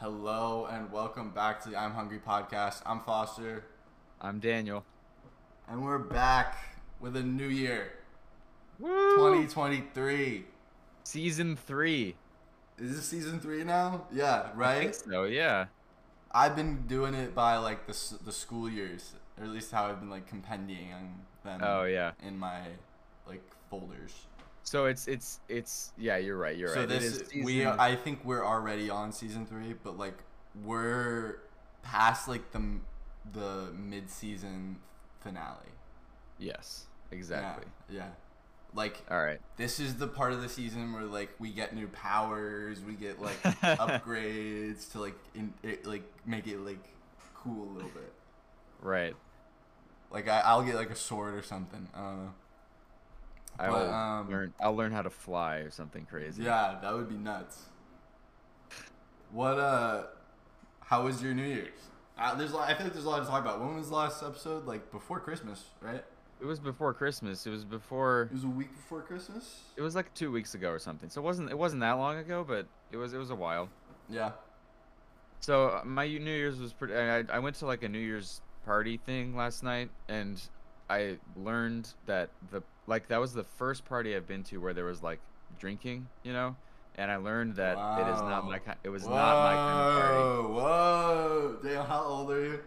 Hello and welcome back to the I'm Hungry podcast. I'm Foster, I'm Daniel. and we're back with a new year, Woo! 2023. Season three. Is this season three now? Yeah, I right. think so, yeah. I've been doing it by like the the school years, or at least how I've been like compendium them Oh yeah. in my like folders. So it's it's it's yeah. You're right. You're so right. So this is we I think we're already on season three, but like we're past like the the mid season finale. yes. Exactly. Yeah, yeah. Like All right. this is the part of the season where like we get new powers, we get like upgrades to like in it, like make it like cool a little bit. Right. Like I, I'll get like a sword or something. I don't know. I will um, learn. I'll learn how to fly or something crazy. Yeah, that would be nuts. What uh, how was your New Year's? Uh, there's a lot, I feel like there's a lot to talk about. When was the last episode? Like before Christmas, right? It was before Christmas. It was before. It was a week before Christmas. It was like two weeks ago or something. So it wasn't. It wasn't that long ago, but it was. It was a while. Yeah. So uh, my New Year's was pretty. I, I went to like a New Year's party thing last night, and I learned that the like that was the first party I've been to where there was like drinking, you know, and I learned that it is not my kind. It was not my kind of party. Whoa, Whoa, Dale, how old are you?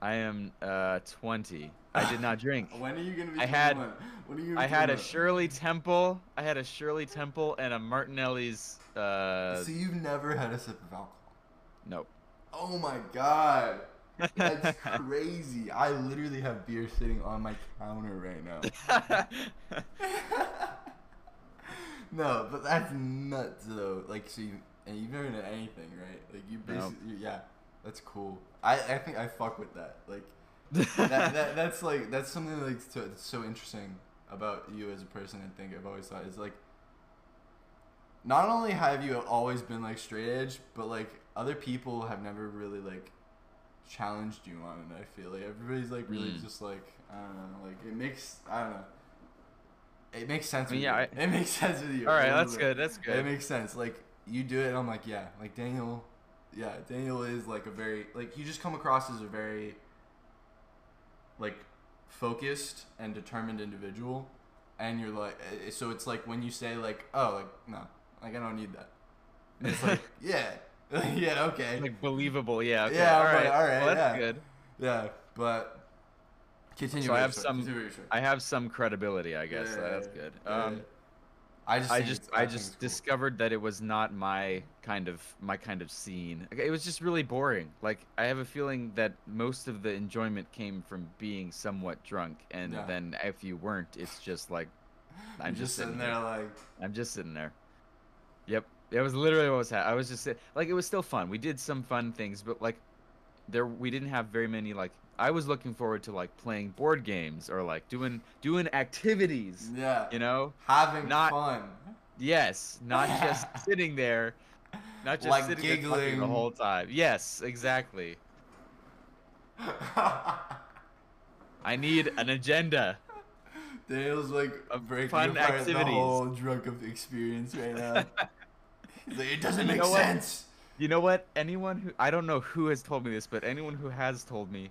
I am uh 20. I did not drink. When are you gonna be? I had- 21? When are you? Gonna I had a 21? Shirley Temple. I had a Shirley Temple and a Martinelli's. Uh, So you've never had a sip of alcohol? nope. Oh my god. That's crazy. I literally have beer sitting on my counter right now. no, but that's nuts though. Like, so you and you've never done anything, right? Like, you basically, yeah, that's cool. I I think I fuck with that. Like, that, that that's like that's something like so, that's so interesting about you as a person. I think I've always thought is like. Not only have you always been like straight edge, but like other people have never really like challenged you on it. I feel like everybody's like really Mm. just like I don't know, like it makes I don't know. It makes sense. I mean, with yeah, you. it makes sense with you. All right, that's bit. good. That's good. It makes sense. Like you do it, and I'm like, yeah, like Daniel, yeah, Daniel is like a very like you just come across as a very like focused and determined individual, and you're like, so it's like when you say like, oh, like no, like I don't need that. And it's like, yeah, yeah, okay, Like believable, yeah. Okay. Yeah, all right, all right. Well, that's yeah. good. yeah, but continue. So I have some- continue with your story. I have some credibility, I guess. so that's good. yeah, Um, yeah. I just, I just I just cool. discovered that it was not my kind of my kind of scene. It was just really boring. Like I have a feeling that most of the enjoyment came from being somewhat drunk, and Yeah. then if you weren't, it's just like I'm You're just sitting there here. like, I'm just sitting there. Yep, it was literally what was happening. I was just like it was still fun. We did some fun things, but like there we didn't have very many like I was looking forward to like playing board games or like doing doing activities. yeah, You know, having not- fun. Yes, not just sitting there, not just Like sitting giggling. the whole time. Yes, exactly. I need an agenda. Daniel's like a breaking fun apart the whole drunk of experience right now. It doesn't You make know what? sense. You know what? Anyone who I don't know who has told me this, but anyone who has told me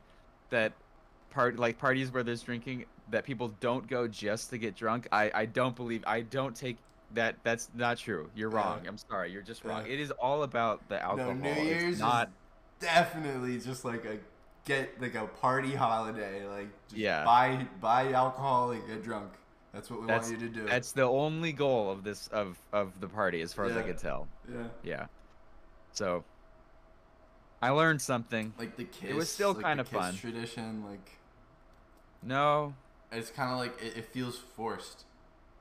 that part like parties where there's drinking that people don't go just to get drunk, I I don't believe. I don't take that. That's not true. You're Yeah. wrong. I'm sorry. You're just wrong. Yeah. It is all about the alcohol. No, New Year's not. is definitely just like a get like a party holiday. Like just Yeah. buy buy alcohol and get drunk. That's what we That's- want you to do. That's the only goal of this of of the party, as far as I could tell. yeah. Yeah. So I learned something. Like the kiss. It was still like, kinda fun. Tradition, like No. it's kind of like it, it feels forced.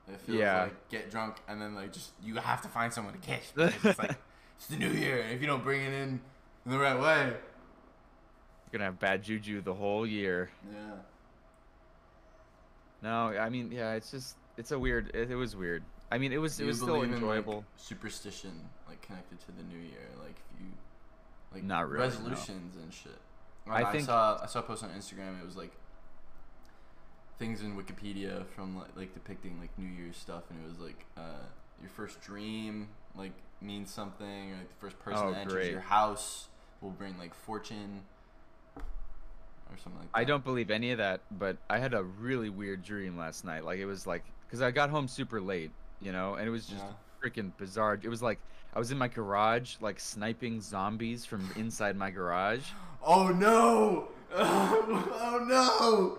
It feels Yeah. like get drunk and then like just you have to find someone to kiss. it's like it's the new year, and if you don't bring it in in the right way, You're gonna have bad juju the whole year. yeah. No, I mean, yeah, it's just it's a weird. It, it was weird. I mean, it was Do it was still believe in, like, enjoyable. superstition, like connected to the new year, like if you, like Not really, no. resolutions and shit. I I, think- saw I saw a post on Instagram. It was like things in Wikipedia from like, like depicting like New Year's stuff, and it was like uh, your first dream, like means something, or like the first person Oh, that enters great. your house will bring like fortune or something like that. I don't believe any of that, but I had a really weird dream last night. Like it was like because I got home super late, you know, and it was just Yeah. freaking bizarre. It was like I was in my garage, like sniping zombies from inside my garage, Oh no! Oh, no!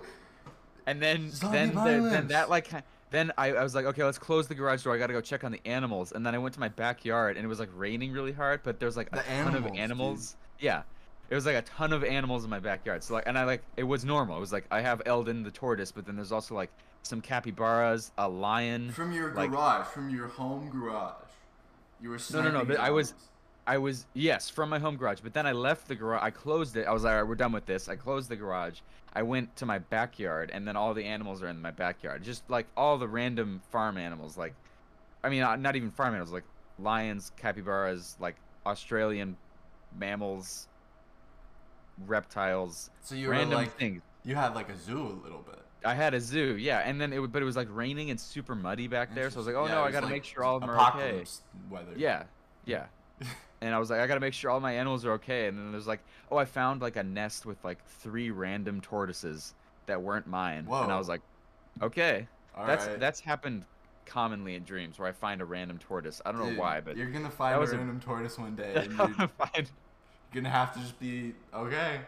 and then Zombie then the, then that like then I, I was like, okay, let's close the garage door. I gotta go check on the animals, and then I went to my backyard, and it was like raining really hard, but there was like a The ton animals, of dude. animals. Yeah. It was like a ton of animals in my backyard. So like, and I like it was normal. It was like I have Eldon the tortoise, but then there's also like some capybaras, a lion. From your Like- garage, from your home garage. You were No, no, no, but I was- I was yes from my home garage, but then I left the garage. I closed it. I was like, all right, we're done with this. I closed the garage. I went to my backyard, and then all the animals are in my backyard. Just like all the random farm animals, like, I mean, uh, not even farm animals, like lions, capybaras, like Australian mammals, reptiles, So you were random like, things. you had like a zoo a little bit. I had a zoo, yeah, and then it would, but it was like raining and super muddy back there. So I was like, oh Yeah, no, I gotta like make sure all of them are okay. weather. Yeah, yeah. and I was like, I gotta make sure all my animals are okay. And then there's like, oh, I found like a nest with like three random tortoises that weren't mine. Whoa. And I was like, okay, All that's right. that's happened commonly in dreams where I find a random tortoise. I don't Dude, know why, but you're gonna find a was a- random tortoise one day, and find- gonna have to just be okay.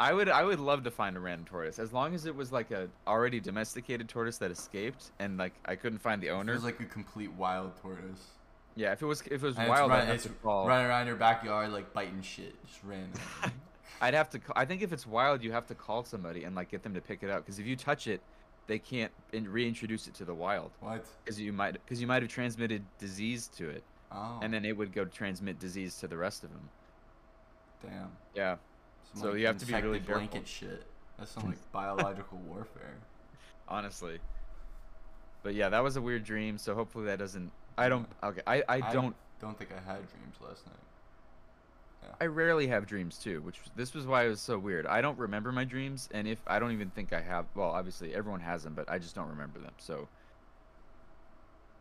I would I would love to find a random tortoise as long as it was like a already domesticated tortoise that escaped and like I couldn't find the owner. It was like a complete wild tortoise. yeah, if it was if it was And it's wild, run- it's to call. running around your backyard like biting shit, just random. I'd have to. I think if it's wild, you have to call somebody and like get them to pick it up. Because if you touch it, they can't in- reintroduce it to the wild. what? Because you might because you might have transmitted disease to it, Oh, and then it would go transmit disease to the rest of them. damn. Yeah. Some, So like, you have to be really blanket careful. shit. That's some like biological warfare. Honestly. But yeah, that was a weird dream. So hopefully that doesn't. I don't. Okay. I I don't. Don't think I had dreams last night. I rarely have dreams too, which this was why it was so weird. I don't remember my dreams, and if I don't even think I have, well, obviously everyone has them, but I just don't remember them. So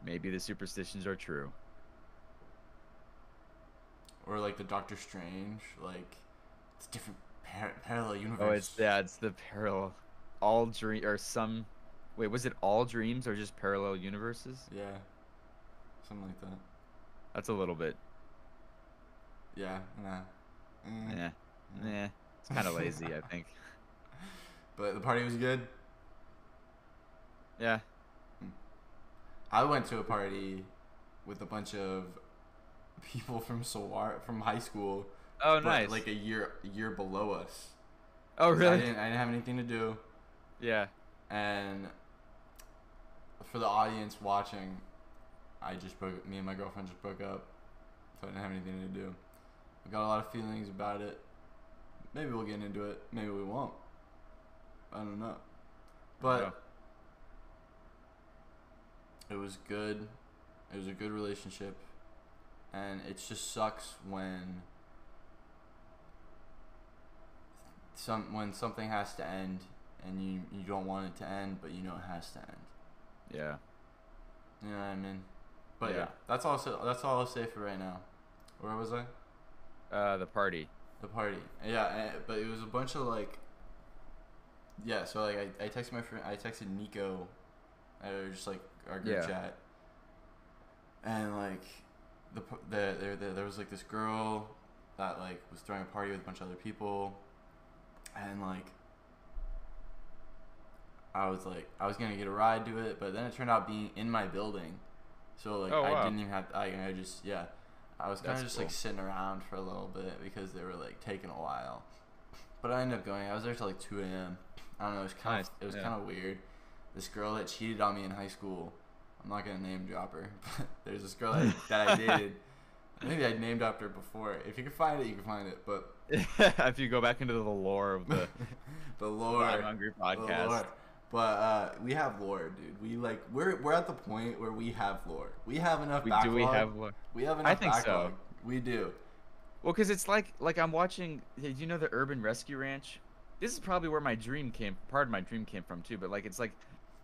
maybe the superstitions are true. Or like the Doctor Strange, like it's different par- parallel universe. Oh, it's yeah, it's the parallel, all dream or some. Wait, was it all dreams or just parallel universes? Yeah, something like that. That's a little bit. Yeah, nah. Mm. Yeah, Mm. yeah. It's kind of lazy, I think. But the party was good. Yeah. I went to a party with a bunch of people from Sawar from high school. Oh, but, nice. Like a year a year below us. oh, 'Cause I really? didn't, I didn't have anything to do, Yeah. and for the audience watching, I just broke. Me and my girlfriend just broke up, so I didn't have anything to do. I got a lot of feelings about it. Maybe we'll get into it. Maybe we won't. I don't know. But Yeah. it was good. It was a good relationship, and it just sucks when some when something has to end, and you you don't want it to end, but you know it has to end. Yeah. You know what I mean? But yeah, Yeah. that's also that's all I'll say for right now. Where was I? Uh, the party. The party. Yeah, and, but it was a bunch of like. Yeah, so like I, I texted my friend, I texted Nico, uh, just like our group Yeah. chat, and like, the p- the there was like this girl that like was throwing a party with a bunch of other people, and like. I was like, I was gonna get a ride to it, but then it turned out being in my building, so like Oh, I didn't even have. I I just yeah, I was kind of just cool. like sitting around for a little bit because they were like taking a while. But I ended up going. I was there till like two a.m. I don't know. It was kind Nice, of it was yeah. kind of weird. This girl that cheated on me in high school. I'm not gonna name drop her, but there's this girl that, that I dated. Maybe I named dropped her before. If you can find it, you can find it. But if you go back into the lore of the the lore, I'm Hungry podcast. lore. But uh, we have lore, dude. We like we're we're at the point where we have lore. We have enough We, backlog. do we have lore? We have enough. I think so. We do. Well, because it's like like I'm watching. You know the Urban Rescue Ranch. This is probably where my dream came. Part of my dream came from too. But like it's like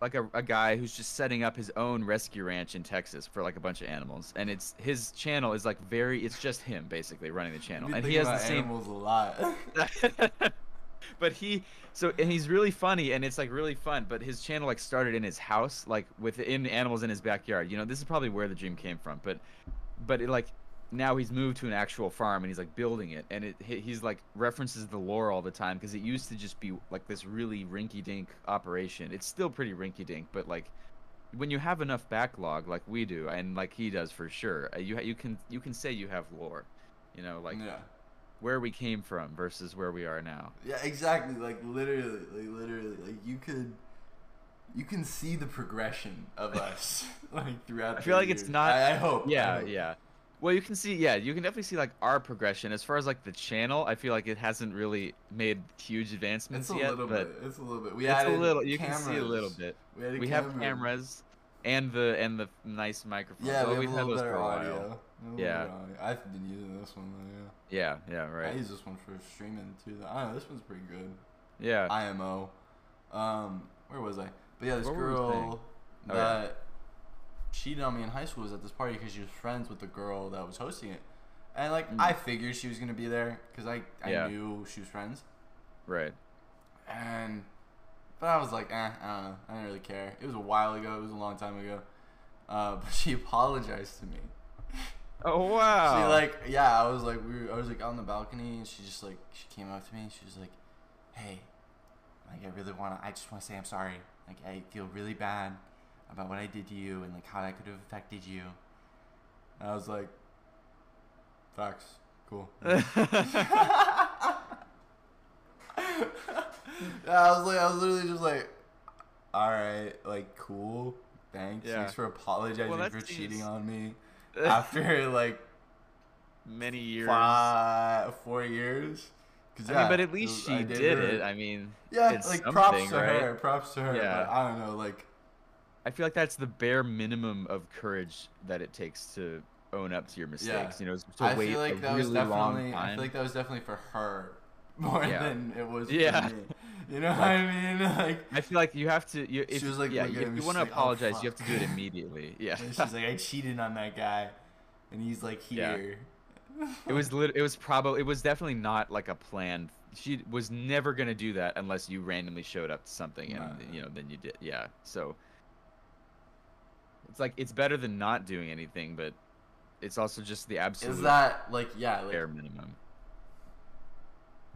like a, a guy who's just setting up his own rescue ranch in Texas for like a bunch of animals, and it's his channel is like very. It's just him basically running the channel, and he has the same. animals a lot. but he so and he's really funny and it's like really fun but his channel like started in his house like within animals in his backyard you know this is probably where the dream came from but but it like now he's moved to an actual farm and he's like building it and it he's like references the lore all the time because it used to just be like this really rinky-dink operation it's still pretty rinky-dink but like when you have enough backlog like we do and like he does for sure uh, you you can you can say you have lore you know like yeah. where we came from versus where we are now Yeah, exactly. Like literally, like literally, like you could, you can see the progression of us like throughout. I feel like it's not- I, I hope. I Yeah, hope. yeah. Well, you can see, yeah, you can definitely see like our progression as far as like the channel. I feel like it hasn't really made huge advancements It's a yet, little but bit. It's a little bit. We it's a little. You can see a little bit. We, added We have cameras. cameras and the and the nice microphone. Yeah, we we've a had little those better for a while. audio. We have a little Yeah. audio. I've been using this one though. Yeah, yeah, Yeah. Right. I use this one for streaming too. Though. I don't know. This one's pretty good. Yeah. IMO. Um, where was I? But yeah, this What were we saying? girl Oh, that cheated on me in high school was at this party because she was friends with the girl that was hosting it, and like Mm. I figured she was gonna be there because I I Yeah. knew she was friends, Right. and but I was like, eh, I don't know, I didn't really care. It was a while ago. It was a long time ago. Uh, but she apologized to me. Oh wow. She like, yeah, I was like, we were, I was like on the balcony, and she just like, she came up to me, and she was like, "Hey, like I really wanna, I just wanna say I'm sorry. Like I feel really bad about what I did to you, and like how that could have affected you." And I was like, "Facts, cool." I was like, I was literally just like, "All right, like cool, thanks, Yeah. thanks for apologizing Well, for cheating on me." After like Many years. five, four years. 'Cause, I mean, but at least was- she did, her- it. I mean, yeah, it's like props to right? her, props to her. Yeah. But I don't know, like I feel like that's the bare minimum of courage that it takes to own up to your mistakes. You know, to I wait feel like a that really was long definitely. I feel like that was definitely for her more Yeah. than it was Yeah. for me. You know Like- what I mean? Like, I feel like you have to. You, if, She was, like, yeah, you, you want to like, "Oh, apologize, you have to do it immediately. Yeah, and she's like, I cheated on that guy, and he's like Yeah. here. it was lit- it was probably it was definitely not like a plan. She was never gonna do that unless you randomly showed up to something and you know then you did. Yeah, so it's like it's better than not doing anything, but it's also just the absolute Is that like yeah? Like bare minimum.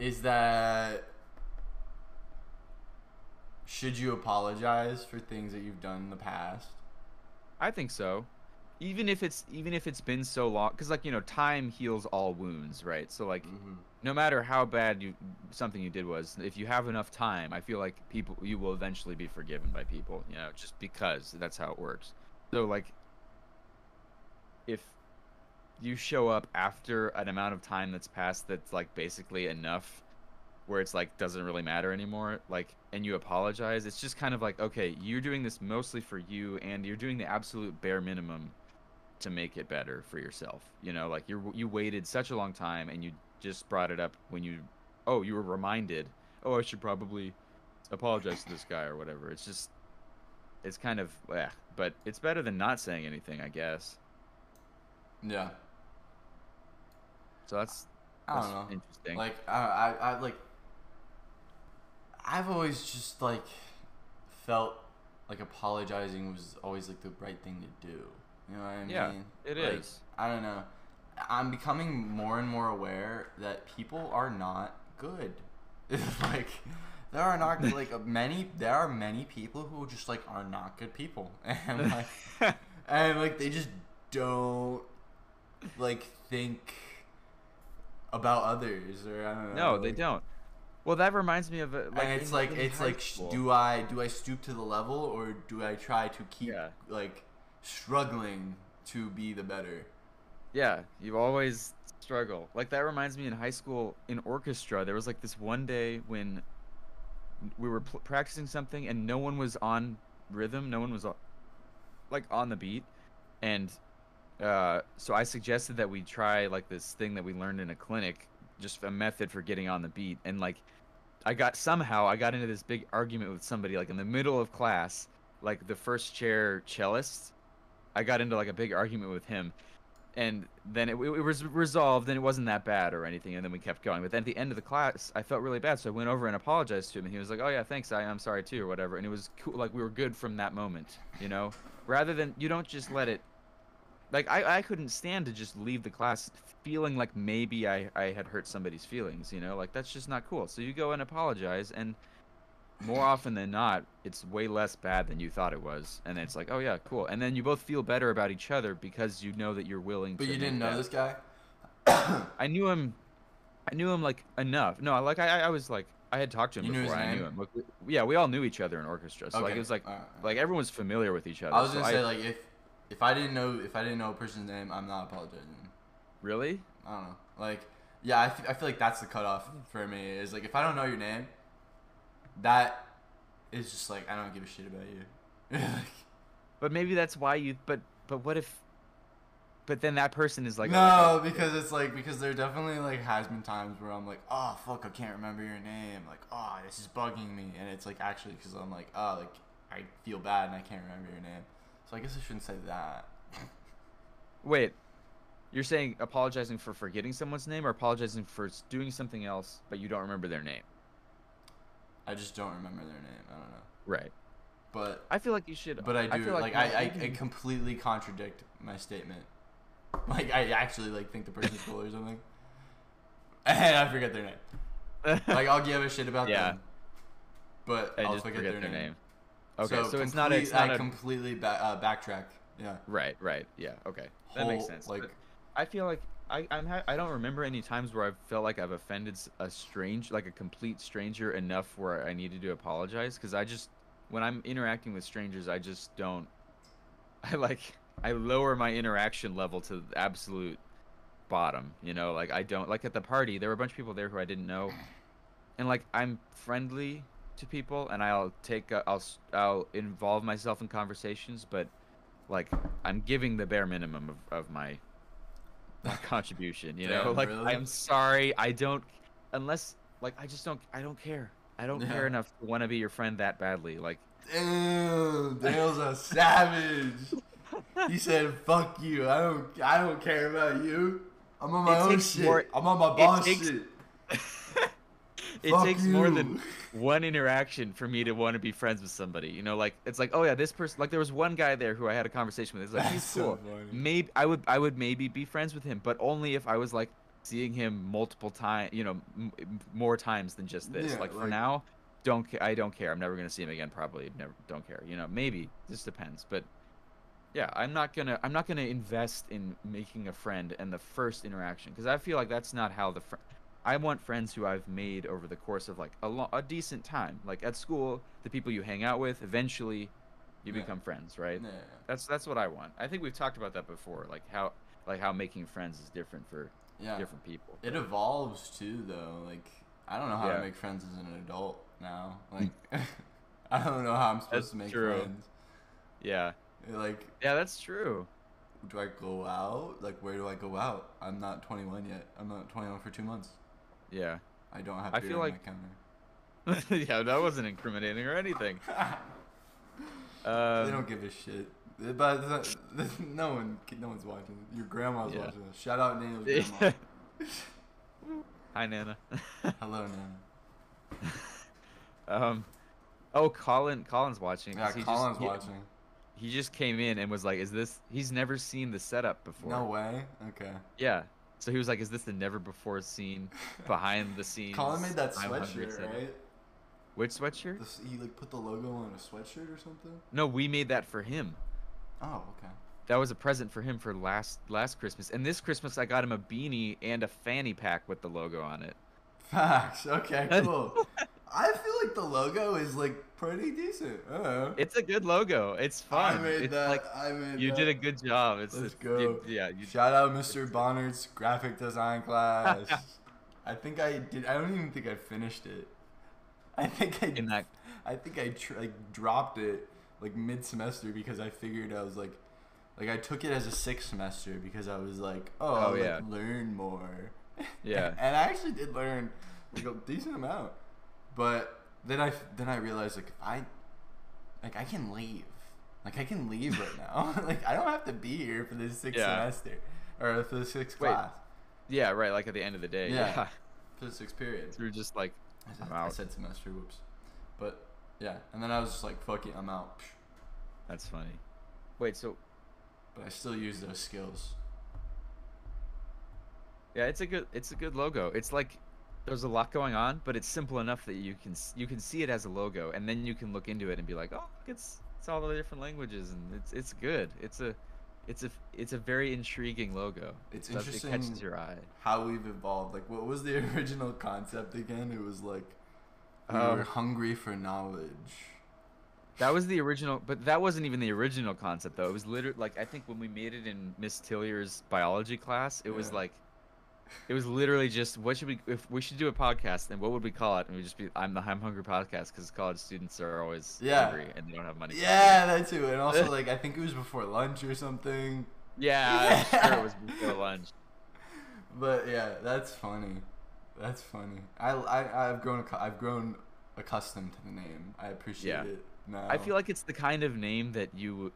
is that should you apologize for things that you've done in the past? I think so. Even if it's even if it's been so long, because like you know, time heals all wounds, right? So like, Mm-hmm. no matter how bad you something you did was, if you have enough time, I feel like people you will eventually be forgiven by people. You know, just because that's how it works. So like, if you show up after an amount of time that's passed, that's like basically enough, where it's like doesn't really matter anymore, like, and you apologize, it's just kind of like, okay, you're doing this mostly for you, and you're doing the absolute bare minimum to make it better for yourself. You know, like you're you waited such a long time and you just brought it up when you oh, you were reminded, oh, I should probably apologize to this guy or whatever. It's just it's kind of yeah, but it's better than not saying anything, I guess. Yeah. So that's, I don't know. interesting. Like I, I, I like. I've always just like felt like apologizing was always like the right thing to do. You know what I mean? Yeah, it is. is. I don't know. I'm becoming more and more aware that people are not good. like there are not like many. There are many people who just like are not good people, and like and like they just don't like think about others or I don't know. no, they like- don't. Well, that reminds me of a, like and it's like it's like school. do I do I stoop to the level or do I try to keep Yeah. like struggling to be the better? Yeah, you always struggle. Like that reminds me in high school in orchestra, there was like this one day when we were pl- practicing something and no one was on rhythm, no one was like on the beat, and uh, so I suggested that we try like this thing that we learned in a clinic, just a method for getting on the beat, and like I got somehow I got into this big argument with somebody like in the middle of class, like the first chair cellist. I got into like a big argument with him, and then it, it was resolved, and it wasn't that bad or anything. And then we kept going. But then at the end of the class, I felt really bad, so I went over and apologized to him, and he was like, "Oh yeah, thanks. I, I'm sorry too, or whatever." And it was cool. Like we were good from that moment, you know. Rather than you don't just let it. Like I, I couldn't stand to just leave the class feeling like maybe I, I had hurt somebody's feelings, you know, like that's just not cool. So you go and apologize, and more often than not, it's way less bad than you thought it was, and then it's like, oh yeah, cool, and then you both feel better about each other because you know that you're willing. But to you didn't know this guy. I knew him. I knew him like enough. No, like I, I was like I had talked to him You before. his I knew him. Like, we- yeah, we all knew each other in orchestra, so like it was like alright. like everyone's familiar with each other. I was so gonna say like if if I didn't know if I didn't know a person's name, I'm not apologizing. really. I don't know. Like yeah, I, f- I feel like that's the cutoff for me. Is like if I don't know your name, that is just like I don't give a shit about you. Like, But maybe that's why you. But but what if? But then that person is like no, oh, because it's like because there definitely like has been times where I'm like, oh fuck, I can't remember your name. Like, oh, this is bugging me, and it's like actually because I'm like, oh, like I feel bad and I can't remember your name. So I guess I shouldn't say that. Wait, you're saying apologizing for forgetting someone's name or apologizing for doing something else but you don't remember their name? I just don't remember their name. I don't know, Right. but I feel like you should. but I do feel like, you I, I, I completely contradict my statement. Like I actually like think the person's cool or something, and I forget their name. Like I'll give a shit about Yeah. them, but I I'll just forget, their, name. Okay, so, it's not a, it's not I a completely ba- uh, backtrack. Yeah. right, right, yeah, okay, that makes sense. Like But I feel like I I'm ha- I don't remember any times where I've felt like I've offended a strange like a complete stranger enough where I needed to apologize because I just when I'm interacting with strangers I just don't I like I lower my interaction level to the absolute bottom, you know, like I don't like at the party there were a bunch of people there who I didn't know and like I'm friendly to people and I'll take uh, I'll I'll involve myself in conversations but like I'm giving the bare minimum of, of my my contribution, you know? Damn, Like really? I'm sorry, I don't unless like I just don't I don't care. I don't Yeah. care enough to want to be your friend that badly. Like Damn, Dale's a savage. He said, "Fuck you. I don't. I don't care about you. I'm on my It own shit. more- I'm on my boss takes- shit." it Fuck takes more than one interaction for me to want to be friends with somebody. You know, like it's like, oh yeah, this person. Like there was one guy there who I had a conversation with. It's like That's he's cool. funny. Maybe I would I would maybe be friends with him, but only if I was like seeing him multiple times. You know, m- more times than just this. Yeah, like for like- now, don't ca- I don't care. I'm never gonna see him again. Probably never. Don't care. You know, maybe this depends, but. Yeah, I'm not gonna. I'm not gonna invest in making a friend and the first interaction because I feel like that's not how the. Fr- I want friends who I've made over the course of like a, lo- a decent time. Like at school, the people you hang out with, eventually, you Yeah. become friends, right? Yeah. That's that's what I want. I think we've talked about that before, like how like how making friends is different for Yeah. different people. It evolves too, though. Like I don't know how Yeah. to make friends as an adult now. Mm. Like I don't know how I'm supposed That's to make true. friends. Yeah, Like, yeah, that's true. do I go out? Like, where do I go out? I'm not 21 yet. I'm not 21 for two months. Yeah, I don't have I beer feel like- yeah, that wasn't incriminating or anything. they Um, don't give a shit. But the- the- no one, no one's watching. Your grandma's Yeah. watching this. Shout out Daniel's grandma. Hi, Nana. Hello, Nana. um, oh, Colin, Colin's watching. Yeah, he just- Colin's he- watching. He just came in and was like, "Is this?" He's never seen the setup before. No way. Okay. Yeah. So he was like, "Is this the never before seen behind the scenes?" Colin made that sweatshirt, setup?" right? Which sweatshirt? This, he like put the logo on a sweatshirt or something. No, we made that for him. Oh, okay. That was a present for him for last last Christmas. And this Christmas, I got him a beanie and a fanny pack with the logo on it. Facts. Okay, cool. I feel like the logo is like pretty decent. It's a good logo. It's fun. I made it's that. like I made you that. did a good job. It's Let's it's- go. you- yeah, you Shout out Mr. Bonner's graphic design class. I think I did. I don't even think I finished it. I think I. in that I think I tr- like dropped it like mid semester because I figured I was like, like I took it as a sixth semester because I was like, oh, Oh, like, yeah. learn more. Yeah. and I actually did learn like a decent amount, but then I then I realized like if I like I can leave. Like I can leave right now. like I don't have to be here for this sixth Yeah. semester or for the sixth Wait. class. Yeah, right. Like at the end of the day. Yeah. Yeah. For the sixth period. You're just like, I said, I said semester, whoops. But yeah, and then I was just like, fuck it, I'm out. that's funny. Wait, so But I still use those skills. yeah, it's a good it's a good logo. It's like there's a lot going on, but it's simple enough that you can you can see it as a logo, and then you can look into it and be like, oh, it's it's all the different languages, and it's it's good. It's a it's a it's a very intriguing logo. It's It does- interesting. It catches your eye. how we've evolved. Like, what was the original concept again? It was like we Um, were hungry for knowledge. That was the original, but that wasn't even the original concept though. It was literally like I think when we made it in Miss Tillier's biology class, it was like, it was literally just what should we if we should do a podcast and what would we call it? And we just be I'm the I'm hungry podcast because college students are always Yeah. hungry and they don't have money. Yeah, that too. And also, like, I think it was before lunch or something. Yeah, I'm sure it was before lunch. But yeah, that's funny. That's funny. I, I I've grown I've grown accustomed to the name. I appreciate Yeah. it now. I feel like it's the kind of name that you,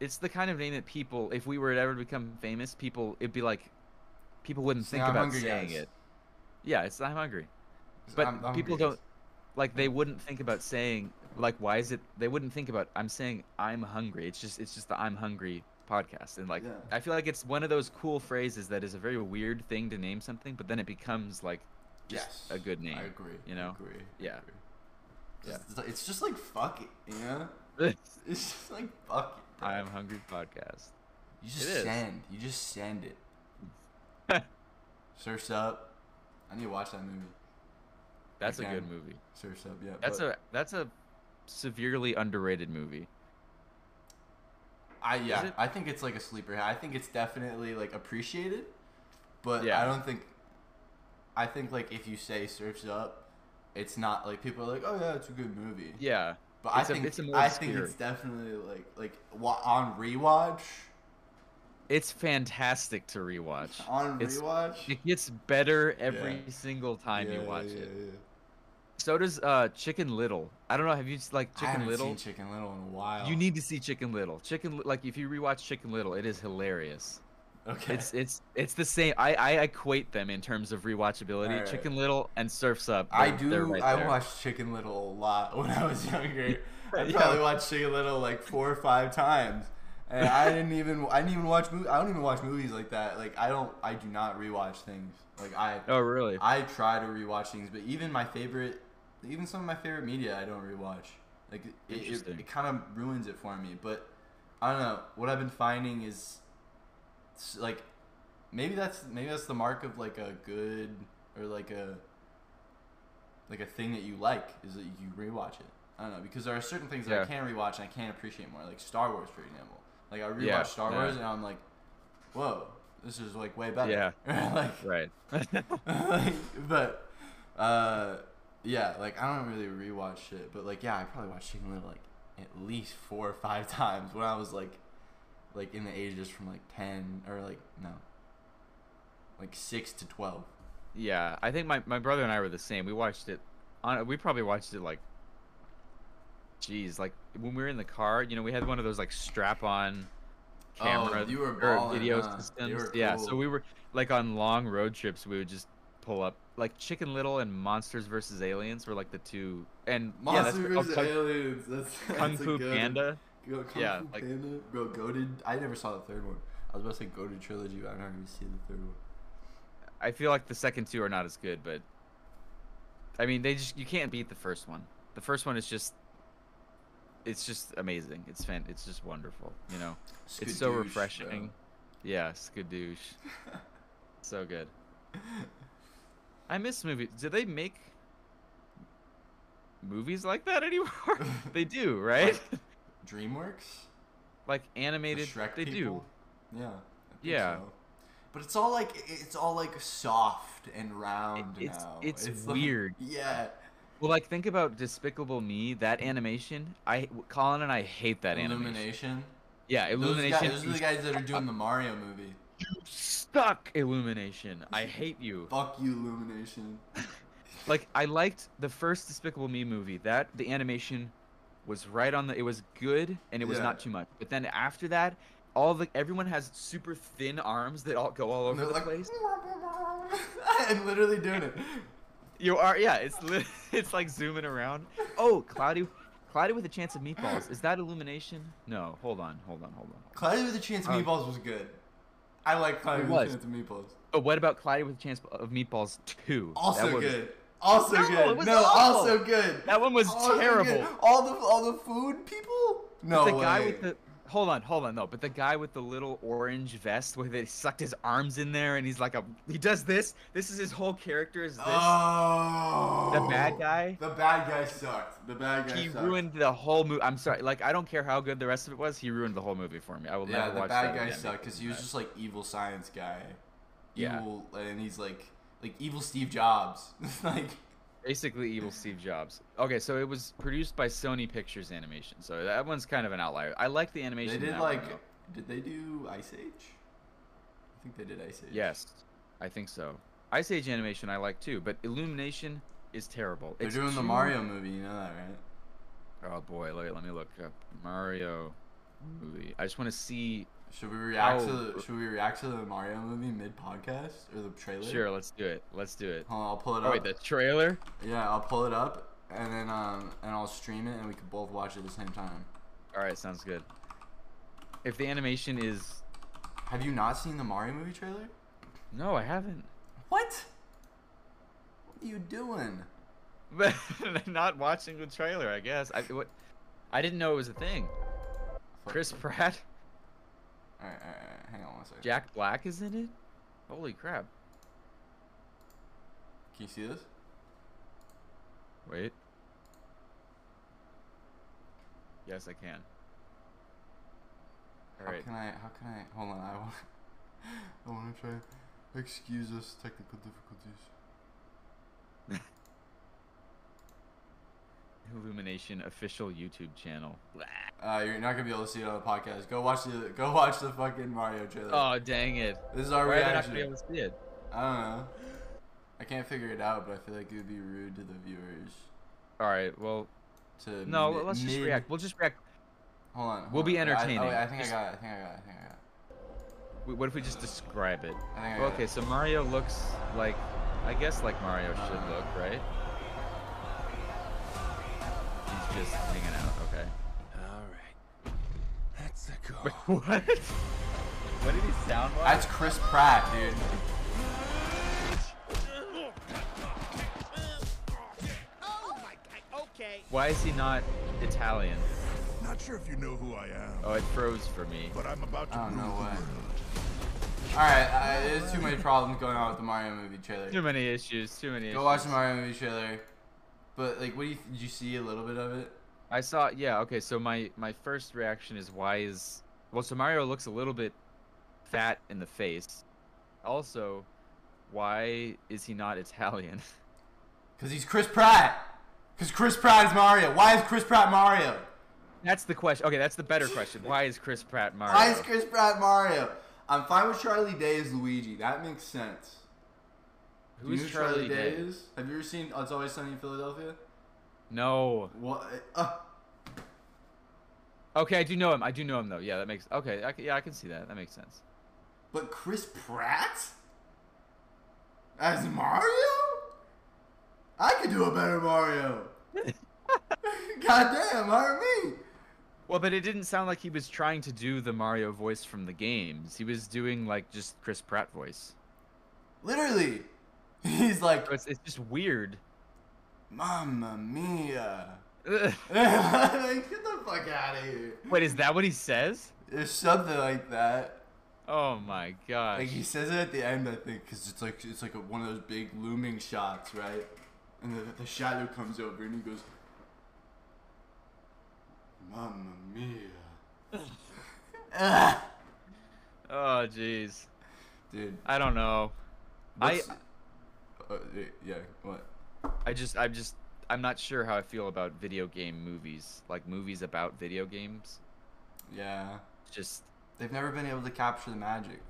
it's the kind of name that people, if we were to ever become famous, people it'd be like, people wouldn't think about hungry, saying guys." it. Yeah, it's I'm hungry. But I'm- I'm people hungry, don't like they wouldn't think about saying like why is it they wouldn't think about I'm saying I'm hungry. It's just it's just the I'm hungry podcast and like Yeah. I feel like it's one of those cool phrases that is a very weird thing to name something, but then it becomes like just Yes, a good name. I agree. you know? I agree. I Yeah. agree. Yeah. It's, just like fuck it, you know. It's just like fuck it. bro. I'm hungry podcast. You just send. You just send it. Surfs up. I need to watch that movie. That's a good movie. Surfs up. Yeah. That's but a that's a severely underrated movie. I yeah. I think it's like a sleeper. I think it's definitely like appreciated, but Yeah. I don't think. I think like if you say Surfs Up, it's not like people are like, oh yeah, it's a good movie. Yeah. But I It's a- think it's a more I think it's definitely like like on rewatch. It's fantastic to rewatch. On It's- rewatch. It gets better every Yeah. single time you Yeah, watch yeah, it. yeah. So does uh Chicken Little. I don't know. Have you s- like I Chicken haven't Little? seen Chicken Little in a while. You need to see Chicken Little. Chicken like if you rewatch Chicken Little, it is hilarious. Okay. It's it's it's the same. I I equate them in terms of rewatchability. Alright. Chicken Little and Surfs Up. I do. right I watched Chicken Little a lot when I was younger. I Yeah. probably watched Chicken Little like four or five times, and I didn't even. I didn't even watch. Movie, I don't even watch movies like that. Like I don't. I do not rewatch things. Like I. Oh really? I try to rewatch things, but even my favorite, even some of my favorite media, I don't rewatch. Like it, it, it kind of ruins it for me. But I don't know. What I've been finding is, like, maybe that's maybe that's the mark of like a good or like a like a thing that you like is that you rewatch it. I don't know because there are certain things that I Yeah. can rewatch and I can appreciate more, like Star Wars, for example. Like I rewatch Yeah, Star yeah. Wars and I'm like, whoa, this is like way better. Yeah. like Right. like, but uh yeah like i don't really rewatch shit but like yeah i probably watched chicken little like at least four or five times when i was like like in the ages from like 10 or like no like 6 to 12 yeah, I think my, my brother and I were the same. We watched it on. We probably watched it like, geez, like when we were in the car. You know, we had one of those like strap-on camera Oh, you were or video huh? Systems. were Yeah, so we were like on long road trips. We would just pull up like Chicken Little and Monsters vs Aliens were like the two. And yeah, that's monster oh, vs Kung, aliens that's, Kung that's a Fu good- Panda. Go, Kung Yeah, Fu like- Panda bro goaded i never saw the third one i was about to say goaded trilogy but i'm not gonna see the third one I feel like the second two are not as good, but I mean, they just you can't beat the first one. The first one is just it's just amazing. It's fan it's just wonderful, you know. it's so refreshing. Yeah, skadoosh. so good. I miss movies. Do they make movies like that anymore? they do, right? dreamworks like The animated. Shrek they do. Yeah. Yeah. so. But it's all like it's all like soft and round it's- now. it's like- weird. yeah. Well, like think about Despicable Me. That animation. I Colin and I hate that animation. Illumination. Yeah, Those, Illumination. guys, those are the guys that are doing the Mario movie. stuck Illumination. I hate you. Fuck you, Illumination. Like I liked the first Despicable Me movie. That the animation was right on the. It was good and it was Yeah. not too much. But then after that, all the everyone has super thin arms that all go all over the like, place. I'm literally doing it. You are, yeah. It's lit it's like zooming around. Oh, cloudy, cloudy with a chance of meatballs. Is that illumination? No. Hold on, hold on, hold on. Cloudy with a Chance of Oh. Meatballs was good. I like Cloudy with a. Chance of Meatballs. But what about cloudy with a chance of meatballs two? Also That was- good. Also No, good. no, awful. also good. That one was Also terrible. good. All the all the food people. No the way. guy with the hold on, hold on, no, but the guy with the little orange vest where they sucked his arms in there and he's like a he does this. This is his whole character is this. Oh. the bad guy. The bad guy sucked. The bad guy He sucked. ruined the whole movie. I'm sorry, like I don't care how good the rest of it was. He ruined the whole movie for me. I will Yeah, never the bad guy sucked because he was just like evil science guy. Yeah. Evil, and he's like like evil Steve Jobs. like that. Basically evil Steve Jobs. Okay, so it was produced by Sony Pictures Animation, so that one's kind of an outlier. I like the animation. they did that one, like. Did they do Ice Age? I think they did Ice Age. Yes, I think so. Ice Age animation I like too, but Illumination is terrible. They're It's doing the Mario movie. You know that, right? Oh boy, let, let me look up Mario movie. I just want to see. Should we react to Oh. the Should we react to the Mario movie mid podcast or the trailer? Sure, let's do it. Let's do it. Hold on, I'll pull it Oh up. wait, the trailer. Yeah, I'll pull it up and then um and I'll stream it and we can both watch it at the same time. All right, sounds good. If the animation is Have you not seen the Mario movie trailer? no, I haven't. What? What are you doing? But not watching the trailer, I guess. I what? I didn't know it was a thing. Chris Pratt, Hang on one second. Jack Black is in it. Holy crap! Can you see this? Wait. Yes, I can. All How right. can I? How can I? Hold on. I want. I want to try. Excuse us, technical difficulties. Illumination official YouTube channel. Uh, you're not gonna be able to see it on the podcast. Go watch the. Go watch the fucking Mario trailer. Oh dang it! this is our Why not reaction. gonna be able to see it? I don't know. I can't figure it out, but I feel like it would be rude to the viewers. All right. Well, To no. mid- let's just mid- react. We'll just react. Hold on. hold We'll be on. I- I- entertaining. oh, wait, I, think Just- I got it. I think I got it. I think I got it. What if we just describe it? I I Well, okay, it. so Mario looks like, I guess like Mario should Uh. look, right? He's just hanging out. Okay. All right. Let's go. Wait, what? What did he sound like? That's Chris Pratt, dude. Oh. Okay. Why is he not Italian? Not sure if you know who I am, Oh, it froze for me. but I'm about to Oh, rule no the way. All right, uh, there's too many problems going on with the Mario movie trailer. Too many issues. Too many issues. Go watch the Mario movie trailer. But like, what do you did you see a little bit of it? I saw. Yeah. Okay. So my my first reaction is why is well. So Mario looks a little bit fat in the face. Also, why is he not Italian? Cause he's Chris Pratt. Cause Chris Pratt is Mario. Why is Chris Pratt Mario? That's the question. Okay, that's the better question. Why is Chris Pratt Mario? Why is Chris Pratt Mario? I'm fine with Charlie Day as Luigi. That makes sense. Do you Who's know who Charlie Day? is? Have you ever seen It's Always Sunny in Philadelphia? No. What? Uh, Okay, I do know him. I do know him though. Yeah, that makes okay. I, yeah, I can see that. That makes sense. but Chris Pratt as Mario? I could do a better Mario. Goddamn, hire me. Well, but it didn't sound like he was trying to do the Mario voice from the games. He was doing like just Chris Pratt voice. Literally, he's like, it's it's just weird. Mamma Mia. Like, get the fuck out of here. Wait, is that what he says? There's something like that. Oh my god. Like he says it at the end, I think, because it's like it's like a, one of those big looming shots, right? And the, the shadow comes over, and he goes, "Mamma mia!" Oh jeez. Dude, I don't know. I what's- uh, yeah, what? I just I'm just I'm not sure how I feel about video game movies. Like movies about video games. Yeah, Just they've never been able to capture the magic.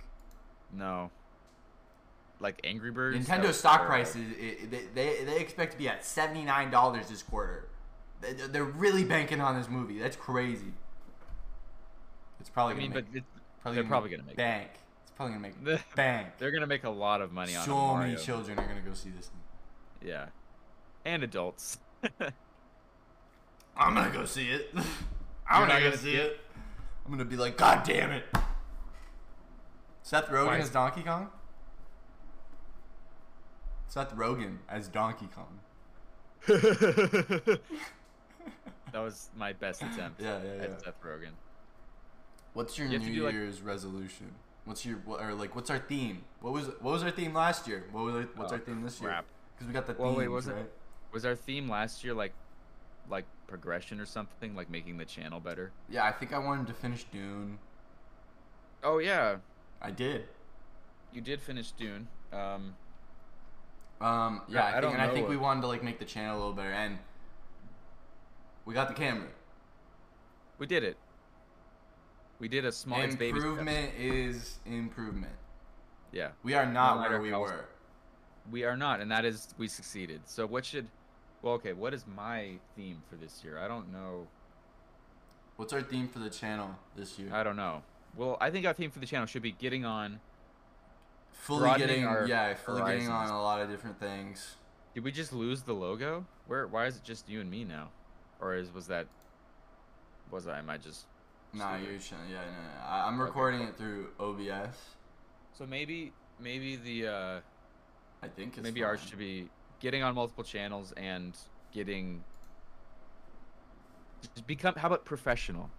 no. Like Angry Birds. Nintendo stock prices, it, they, they they expect to be at seventy nine dollars this quarter. They- They're really banking on this movie. That's crazy. It's probably I gonna mean, make, but it's, probably they're gonna probably gonna make bank. It's probably gonna make The- bank. they're gonna make a lot of money on a So Mario. many children are gonna go see this thing. Yeah, and adults. I'm gonna go see it. I'm You're not gonna go gonna see see it. I'm gonna be like, God damn it. Seth Rogen Why? as Donkey Kong. Seth Rogen as Donkey Kong. that was my best attempt Yeah, yeah, at yeah. Seth Rogen. What's your You New like- Year's resolution? What's your what, or like what's our theme? What was what was our theme last year? What was our, what's Oh, our theme this year? Because we got the Well, themes, wait, was it- right? Was our theme last year like, like progression or something, like making the channel better? Yeah, I think I wanted to finish Dune. Oh yeah, I did. you did finish Dune. Um, Um, yeah, I I, think, and I think we wanted to like make the channel a little better, and we got the camera. we did it. We did a small. Improvement is improvement. Yeah, We are not No where we were. we are not, and that is we succeeded. So what should? Well, okay. What is my theme for this year? I don't know. What's our theme for the channel this year? I don't know. Well, I think our theme for the channel should be getting on. fully getting, our yeah, fully getting on a lot of different things. Did we just lose the logo? Where? Why is it just you and me now? Or is was that? Was I? Am I just? Nah, you're trying. Yeah, no, no. I, I'm Okay. recording it through OBS. So maybe maybe the uh, I think it's maybe ours should be getting on multiple channels and getting just become. How about professional?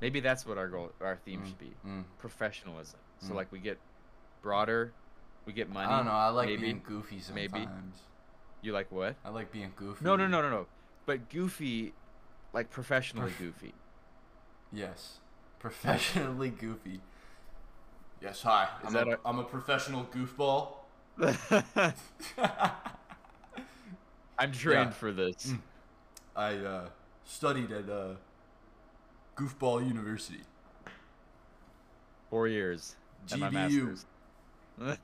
Maybe that's what our goal, our theme Mm, should be. mm. Professionalism. So Mm. like we get broader, we get money. I don't know. I like maybe. being goofy sometimes. maybe. You like what? I like being goofy. No, no, no, no, no. But goofy, like professionally Prof- goofy. Yes, professionally goofy. Yes, hi. Is I'm that a, a- I'm a professional goofball. I'm trained Yeah. for this. Mm. I uh, studied at uh, Goofball University. Four years. GBU.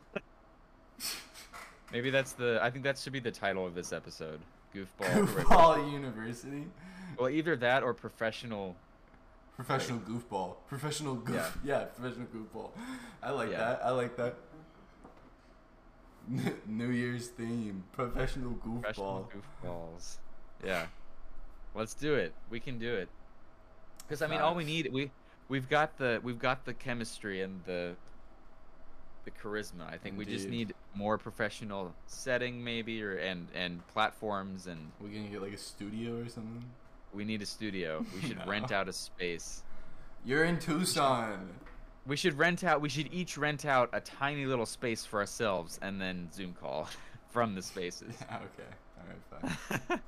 Maybe that's the. I think that should be the title of this episode. Goofball. Goofball University. Well, either that or professional. Professional goofball. Professional goof. Yeah, professional goofball. I like Yeah. that. I like that. New Year's theme. Professional goofball. Professional goofballs. Yeah. Let's do it. We can do it. Because I mean, all we Facts. need we we've got the we've got the chemistry and the the charisma. I think we just Indeed. need more professional setting maybe or and and platforms and We gonna get like a studio or something? We need a studio. We should rent out a space. You're in Tucson. We should rent out we should each rent out a tiny little space for ourselves and then Zoom call from the spaces. Yeah, okay. Alright, fine.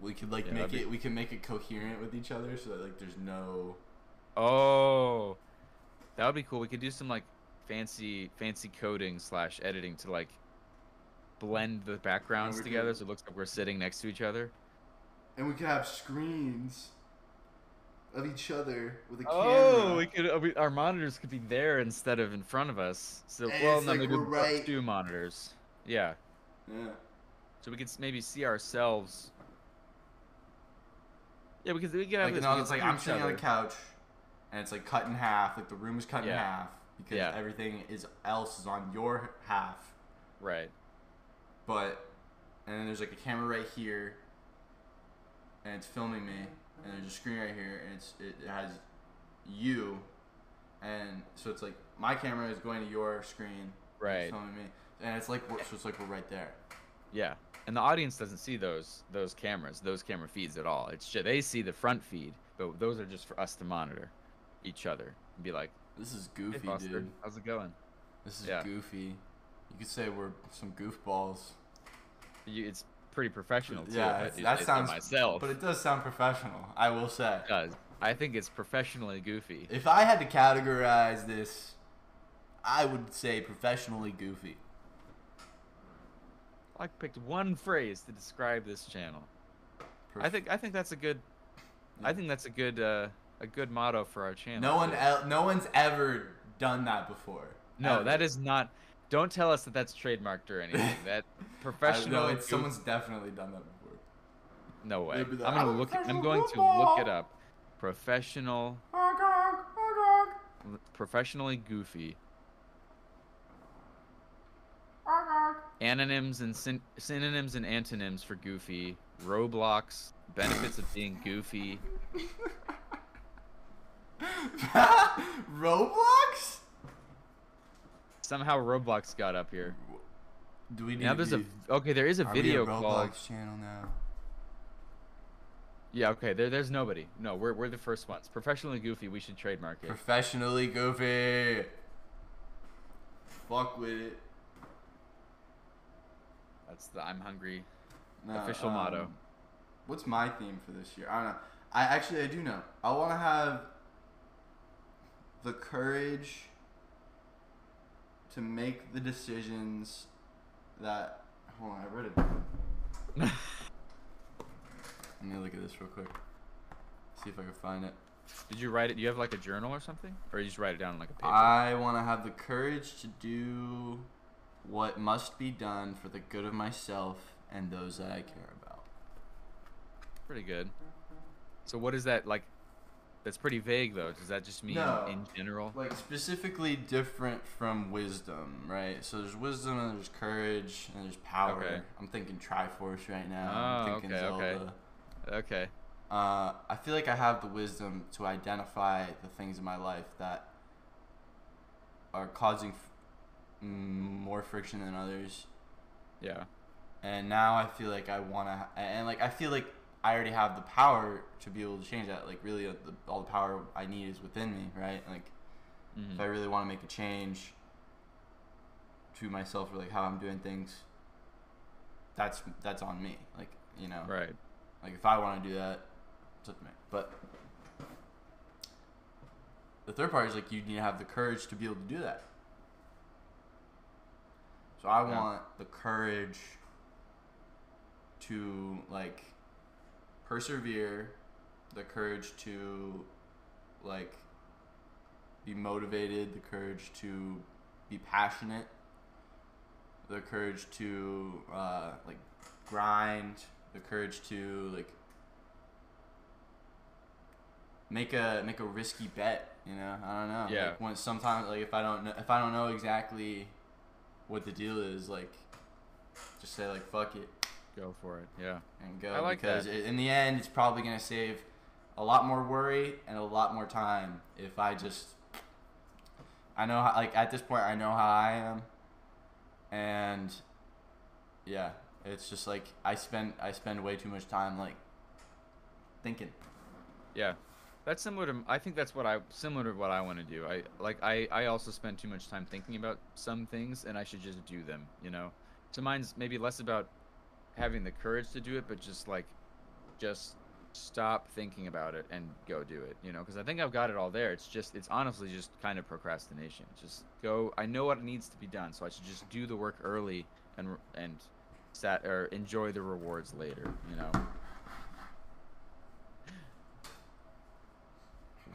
We could like Yeah, make be- it we can make it coherent with each other so that like there's no Oh, that would be cool. We could do some like fancy, fancy coding slash editing to like blend the backgrounds together, could- so it looks like we're sitting next to each other. And we could have screens of each other with a Oh, camera. we could. uh, We, our monitors could be there instead of in front of us. So, And well, it's no, like maybe we're we'll right- two monitors. Yeah, Yeah. so we could maybe see ourselves. Yeah, because we could have Like this. no, it's like I'm each sitting on the couch and it's like cut in half, like the room is cut in half because Yeah. everything is else is on your half. Right. But and then there's like a camera right here and it's filming me and there's a screen right here and it's it has you and so it's like my camera is going to your screen it's Right. filming me and it's like we're, so it's like we're right there Yeah, and the audience doesn't see those those cameras, those camera feeds at all. It's just, they see the front feed, but those are just for us to monitor each other and be like, this is "Hey, goofy Foster, dude how's it going?" this is Yeah. goofy you could say we're some goofballs You, it's pretty professional too. yeah if I it's- do that sounds myself. but it does sound professional I will say It does. I think it's professionally goofy. if I had to categorize this I would say professionally goofy I picked one phrase to describe this channel. I think I think that's a good. I think that's a good uh, a good motto for our channel. No one, el- no one's ever done that before. No, Ever. that is not. Don't tell us that that's trademarked or anything. That professional. no, it's someone's definitely done that before. No way. I'm gonna "I'm look. I'm professional going to look it up. Professional, professionally goofy. Anonyms and syn- synonyms and antonyms for goofy. Roblox. Benefits of being goofy. Roblox? Somehow Roblox got up here. Do we need Now to there's a okay. There is a are we video Roblox called. channel now. Yeah. Okay. There. There's nobody. No. We're we're the first ones. Professionally goofy. We should trademark it. Professionally goofy. Fuck with it. That's the I'm hungry. No, Official motto. um, What's my theme for this year? I don't know. I actually I do know. I want to have the courage to make the decisions that. Hold on, I read it. Let me look at this real quick. See if I can find it. Did you write it? Do you have like a journal or something, or you just write it down on like a paper? I want to have the courage to do what must be done for the good of myself and those that I care about. Pretty good. So what is that like? That's pretty vague though. Does that just mean No. in general? like specifically different from wisdom, right? So there's wisdom and there's courage and there's power. Okay. I'm thinking Triforce right now. Oh, I'm thinking okay, okay. Zelda. Okay. Uh, I feel like I have the wisdom to identify the things in my life that are causing f- mm, more friction than others. Yeah. And now I feel like I want to, ha- and like I feel like I already have the power to be able to change that. Like really, uh, the, all the power I need is within me, right? Like Mhm. if I really want to make a change to myself or like how I'm doing things, that's that's on me. Like you know, Right. like if I want to do that, it's up to me. But the third part is like you need to have the courage to be able to do that. So I Yeah. want the courage to like persevere, the courage to like be motivated, the courage to be passionate, the courage to uh, like grind, the courage to like make a make a risky bet. You know, I don't know. Yeah. Like when sometimes like if I don't know if I don't know exactly what the deal is, like just say like fuck it Go for it. Yeah. and go I like because that. in the end it's probably gonna save a lot more worry and a lot more time if I just I know how, like at this point I know how I am and yeah it's just like I spend I spend way too much time like thinking Yeah. That's similar to I think that's what I similar to what I want to do. I like I I also spend too much time thinking about some things and I should just do them, you know. So mine's maybe less about having the courage to do it, but just like just stop thinking about it and go do it, you know, because I think I've got it all there. It's just it's honestly just kind of procrastination. Just go I know what needs to be done, so I should just do the work early and and sat or enjoy the rewards later, you know.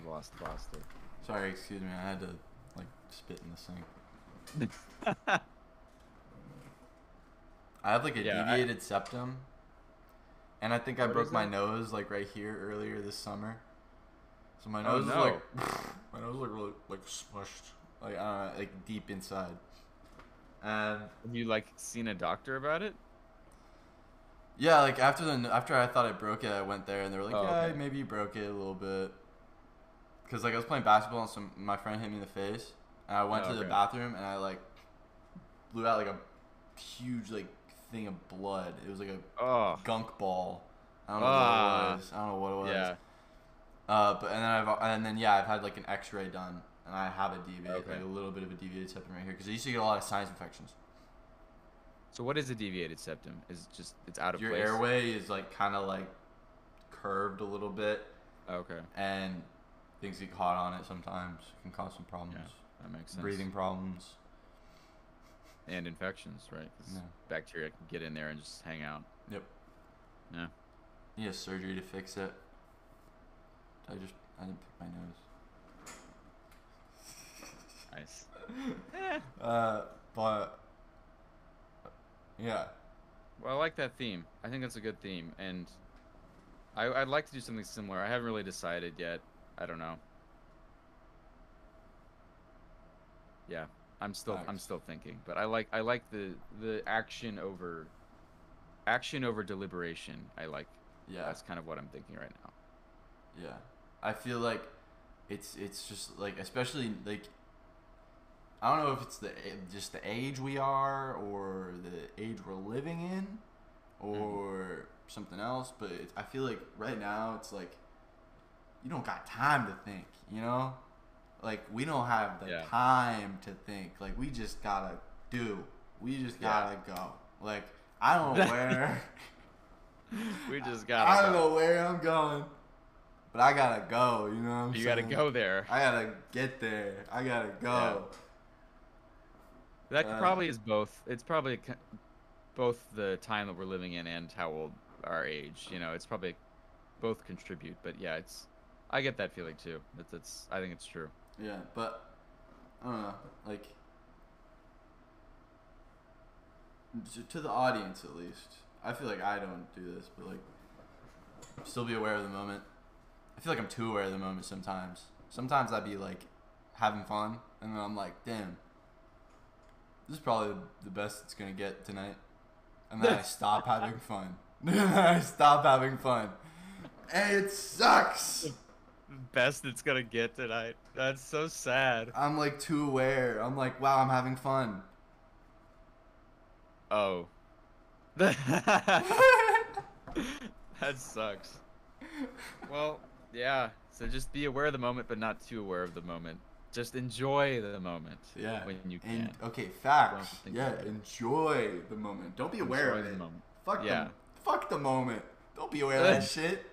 Lost Foster. sorry excuse me I had to like spit in the sink I have like a Yeah, I- deviated septum and I think I What broke my nose like right here earlier this summer so my Oh, nose no. is like my nose is like really like smushed like I don't know like deep inside and Have you like seen a doctor about it? Yeah, like after the after I thought I broke it, I went there and they were like, Oh, "Yeah, okay. maybe you broke it a little bit." Cause like I was playing basketball and some my friend hit me in the face, and I went Oh, to the bathroom and I like blew out like a huge like thing of blood. It was like a Oh, gunk ball. I don't know Ah. what it was. I don't know what it was. yeah. Uh, but and then I've and then yeah, I've had like an X-ray done, and I have a deviated, Okay. like a little bit of a deviated septum right here, because I used to get a lot of sinus infections. So what is a deviated septum? Is it just it's out of Your place? airway is like kind of like curved a little bit. Okay. and things get caught on it sometimes can cause some problems. That makes sense. Breathing problems. And infections, right? 'Cause Yeah. bacteria can get in there and just hang out. Yep. Yeah. Need a surgery to fix it. I just I didn't pick my nose. Nice. Eh. Uh, but yeah, Well, I like that theme. I think that's a good theme, and I, I'd like to do something similar. I haven't really decided yet. I don't know. Yeah, I'm still I'm still thinking, but I like I like the the action over action over deliberation. I like. Yeah. That's kind of what I'm thinking right now. Yeah, I feel like it's it's just like especially like I don't know if it's the just the age we are or the age we're living in mm-hmm. or something else, but I feel like right now it's like you don't got time to think, you know? Like we don't have the Yeah. time to think. Like we just gotta do. We just gotta go. Like I don't know where. We just gotta. I don't know where I'm going, but I gotta go. You know what I'm You saying? gotta go there. I gotta get there. I gotta go. That Uh, probably is both. It's probably both the time that we're living in and how old our age. You know, it's probably both contribute. But yeah, it's. I get that feeling too. That's. that's I think it's true. Yeah, but I don't know. Like to- the audience at least. I feel like I don't do this, but like still be aware of the moment. I feel like I'm too aware of the moment sometimes. Sometimes I'd be like having fun, and then I'm like, damn, this is probably the best it's gonna get tonight. And then I stop having fun. I stop having fun. And it sucks. Best it's gonna get tonight. That's so sad. I'm like too aware. I'm like, wow, I'm having fun. Oh. that sucks. Well, yeah. So just be aware of the moment, but not too aware of the moment. Just enjoy the moment. Yeah. When you And can. okay, facts. Yeah, enjoy the moment. Don't be aware Enjoy of the it. moment. Fuck Yeah. the fuck the moment. Don't be aware of that shit.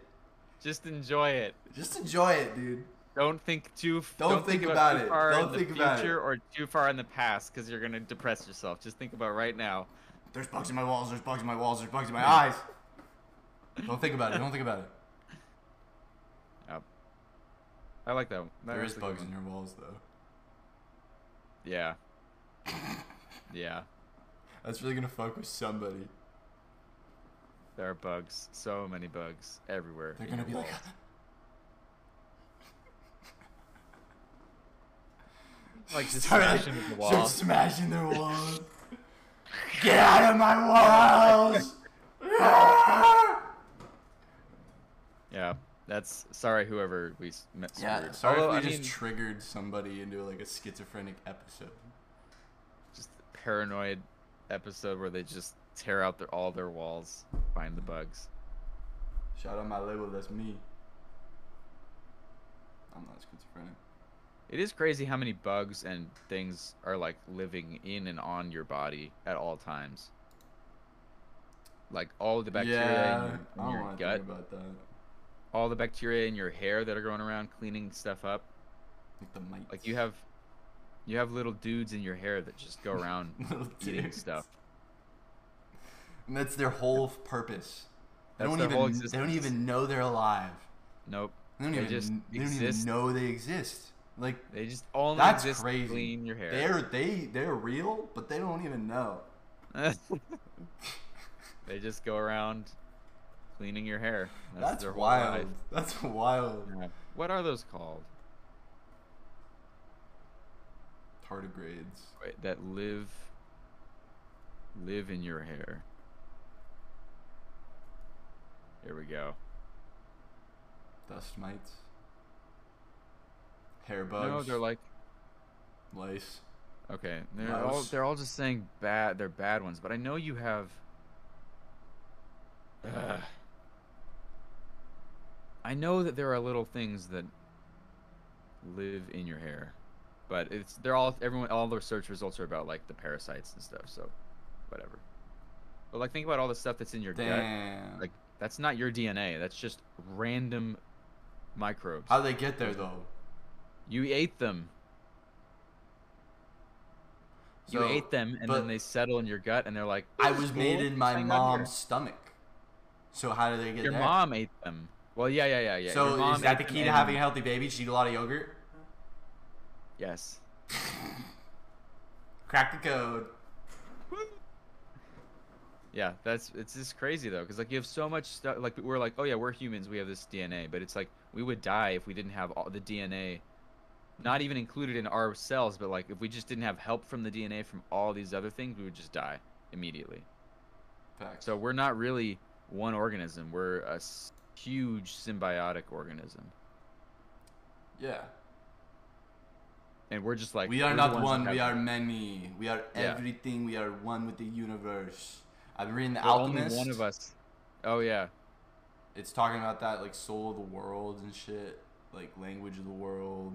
Just enjoy it. Just enjoy it, dude. Don't think too. f- Don't think about too it. Far Don't in the think about it. future or too far in the past, because you're gonna depress yourself. Just think about right now. There's bugs in my walls. There's bugs in my walls. There's bugs in my eyes. Don't think about it. Don't think about it. Yep. I like that. one. That There is bugs in your walls though. Yeah. yeah. That's really gonna fuck with somebody. There are bugs. So many bugs everywhere. They're gonna be like, walls. like just Start, smashing the start wall. smashing their walls. Get out of my walls! Yeah. That's sorry, whoever we s- met. yeah, screwed. sorry Although, if we I just mean, triggered somebody into like a schizophrenic episode. just a paranoid episode where they just tear out their, all their walls, find the bugs. Shout out my label, that's me. I'm not schizophrenic. It is crazy how many bugs and things are like living in and on your body at all times. Like all the bacteria yeah, in your, I in don't your gut, about that. all the bacteria in your hair that are going around cleaning stuff up. Like the mites. Like you have, you have little dudes in your hair that just go around eating dudes. stuff. And that's their whole purpose. They That's don't even they don't even know they're alive. Nope. They don't They even just they don't even know they exist. Like They just only That's exist crazy. to clean your hair. they're they they're real, but they don't even know. they just go around cleaning your hair. That's, That's, wild. That's wild. Yeah. What are those called? Tardigrades. Wait, that live live in your hair. Here we go. Dust mites. Hair bugs. No, they're like lice. okay. They're all they're all just saying bad. They're bad ones, but I know you have. Ugh. I know that there are little things that live in your hair, but it's they're all everyone all their search results are about like the parasites and stuff. So, whatever. But like think about all the stuff that's in your gut. Like that's not your DNA. That's just random microbes. How do they get there though? You ate them. You ate them, and then they settle in your gut, and they're like, I "This is was made in my Hang on here." mom's stomach. So how did they get Your there? Your mom ate them. Well, yeah, yeah, yeah, yeah. so Your mom is that the key to having a healthy baby? Just eat a lot of yogurt. Yes. Crack the code. Yeah, Yeah, that's it's just crazy though, because like you have so much stuff. Like we're like, oh yeah, we're humans, we have this DNA, but it's like we would die if we didn't have all the DNA, not even included in our cells, but like if we just didn't have help from the DNA from all these other things, we would just die immediately. Facts. So we're not really one organism. We're a huge symbiotic organism, yeah. and we're just like we are not one. We are many. We are Yeah. everything. We are one with the universe. I've been reading The only Alchemist. one of us. Oh yeah, It's talking about that like soul of the world and shit, like language of the world.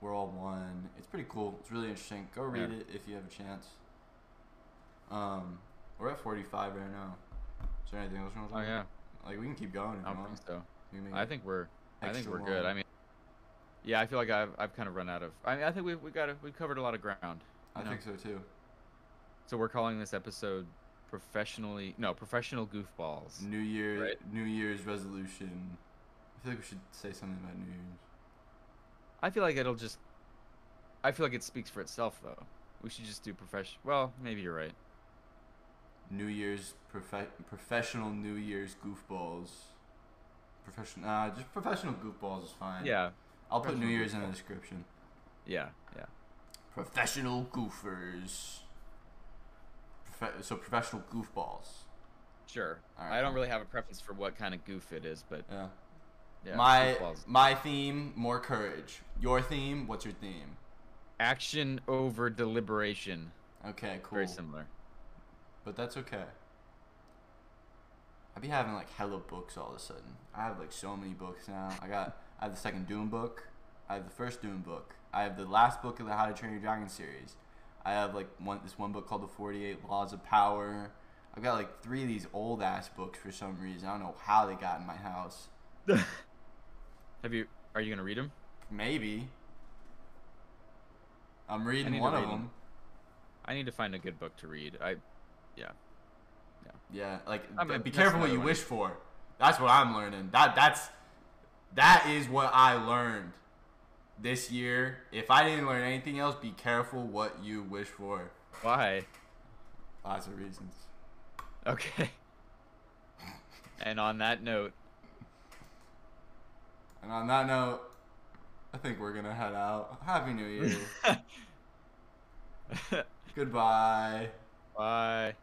We're all one. It's pretty cool. It's really interesting. Go read Yeah. it if you have a chance. Um, we're at 45 right now. Is there anything else you want to oh yeah. Like we can keep going if I don't think so. We can make I think we're I think we're good. I mean, yeah, I feel like I've I've kind of run out of. I mean, I think we've we got we've covered a lot of ground. I know? think so too. So we're calling this episode professionally no professional goofballs. New Year, Right. New Year's resolution. I feel like we should say something about New Year's. I feel like it'll just. I feel like it speaks for itself though. We should just do profession. Well, maybe you're right. New Year's profe- professional New Year's goofballs. Professional, uh, just professional goofballs is fine. Yeah, I'll put New professional Year's in the description. yeah, yeah. Professional goofers. So professional goofballs. Sure. Alright, I don't really have a preference for what kind of goof it is, but Yeah. yeah. my goofballs. my theme, more courage. Your theme, what's your theme? action over deliberation. Okay, cool. Very similar. But that's okay. I'd be having like hella books all of a sudden. I have like so many books now. I got I have the second Dune book. I have the first Dune book. I have the last book of the How to Train Your Dragon series. I have like one this one book called The Forty Eight Laws of Power. I've got like three of these old ass books for some reason. I don't know how they got in my house. Have you? Are you gonna read them? Maybe. I'm reading need to one of read 'em. them. I need to find a good book to read. I, yeah. Yeah, yeah. like I mean, be careful what you one. wish for. That's what I'm learning. That that's that is what I learned this year. If I didn't learn anything else, be careful what you wish for. Why? Lots of reasons. Okay. and on that note, And on that note, I think we're gonna head out. Happy New Year. Goodbye. bye.